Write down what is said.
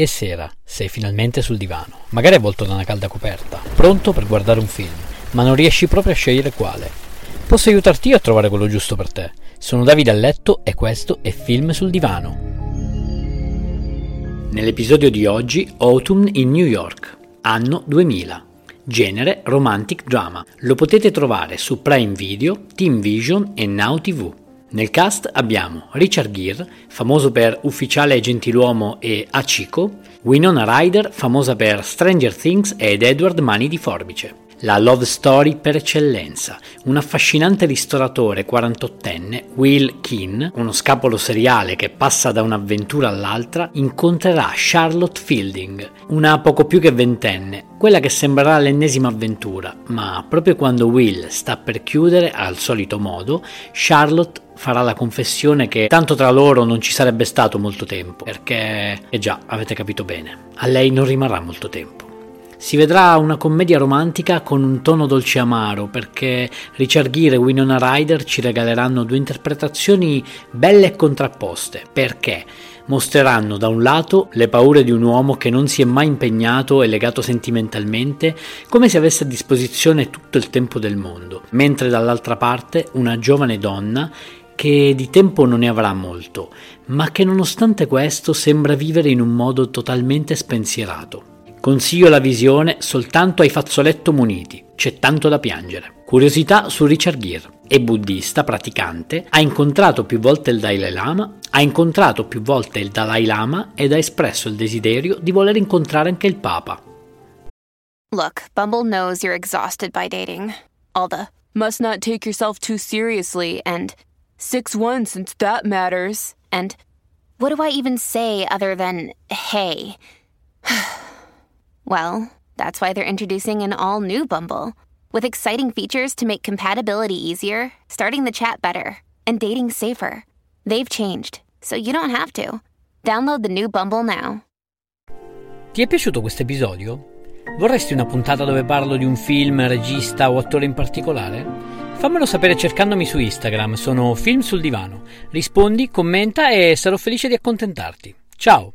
E sera, sei finalmente sul divano, magari avvolto da una calda coperta, pronto per guardare un film, ma non riesci proprio a scegliere quale. Posso aiutarti io a trovare quello giusto per te. Sono Davide a letto e questo è Film sul divano. Nell'episodio di oggi Autumn in New York, anno 2000. Genere romantic drama. Lo potete trovare su Prime Video, Team Vision e Now TV. Nel cast abbiamo Richard Gere, famoso per Ufficiale Gentiluomo e Achiko, Winona Ryder, famosa per Stranger Things ed Edward Mani di Forbice. La love story per eccellenza. Un affascinante ristoratore 48enne, Will Keane, uno scapolo seriale che passa da un'avventura all'altra, incontrerà Charlotte Fielding, una poco più che ventenne, quella che sembrerà l'ennesima avventura, ma proprio quando Will sta per chiudere, al solito modo, Charlotte farà la confessione che tanto tra loro non ci sarebbe stato molto tempo, perché, eh già, avete capito bene, a lei non rimarrà molto tempo. Si vedrà una commedia romantica con un tono dolce amaro perché Richard Gere e Winona Ryder ci regaleranno due interpretazioni belle e contrapposte. Perché? Mostreranno da un lato le paure di un uomo che non si è mai impegnato e legato sentimentalmente, come se avesse a disposizione tutto il tempo del mondo, mentre dall'altra parte una giovane donna che di tempo non ne avrà molto, ma che nonostante questo sembra vivere in un modo totalmente spensierato. Consiglio la visione soltanto ai fazzoletto muniti, c'è tanto da piangere. Curiosità su Richard Gere. È buddista, praticante, ha incontrato più volte il Dalai Lama, ha incontrato più volte il Dalai Lama ed ha espresso il desiderio di voler incontrare anche il Papa. Look, Bumble knows you're exhausted by dating. All the must not take yourself too seriously and 6-1 since that matters. And what do I even say other than hey? Well, that's why they're introducing an all new Bumble with exciting features to make compatibility easier, starting the chat better, and dating safer. They've changed, so you don't have to. Download the new Bumble now. Ti è piaciuto questo episodio? Vorresti una puntata dove parlo di un film, regista o attore in particolare? Fammelo sapere cercandomi su Instagram, sono Film sul Divano. Rispondi, commenta e sarò felice di accontentarti. Ciao!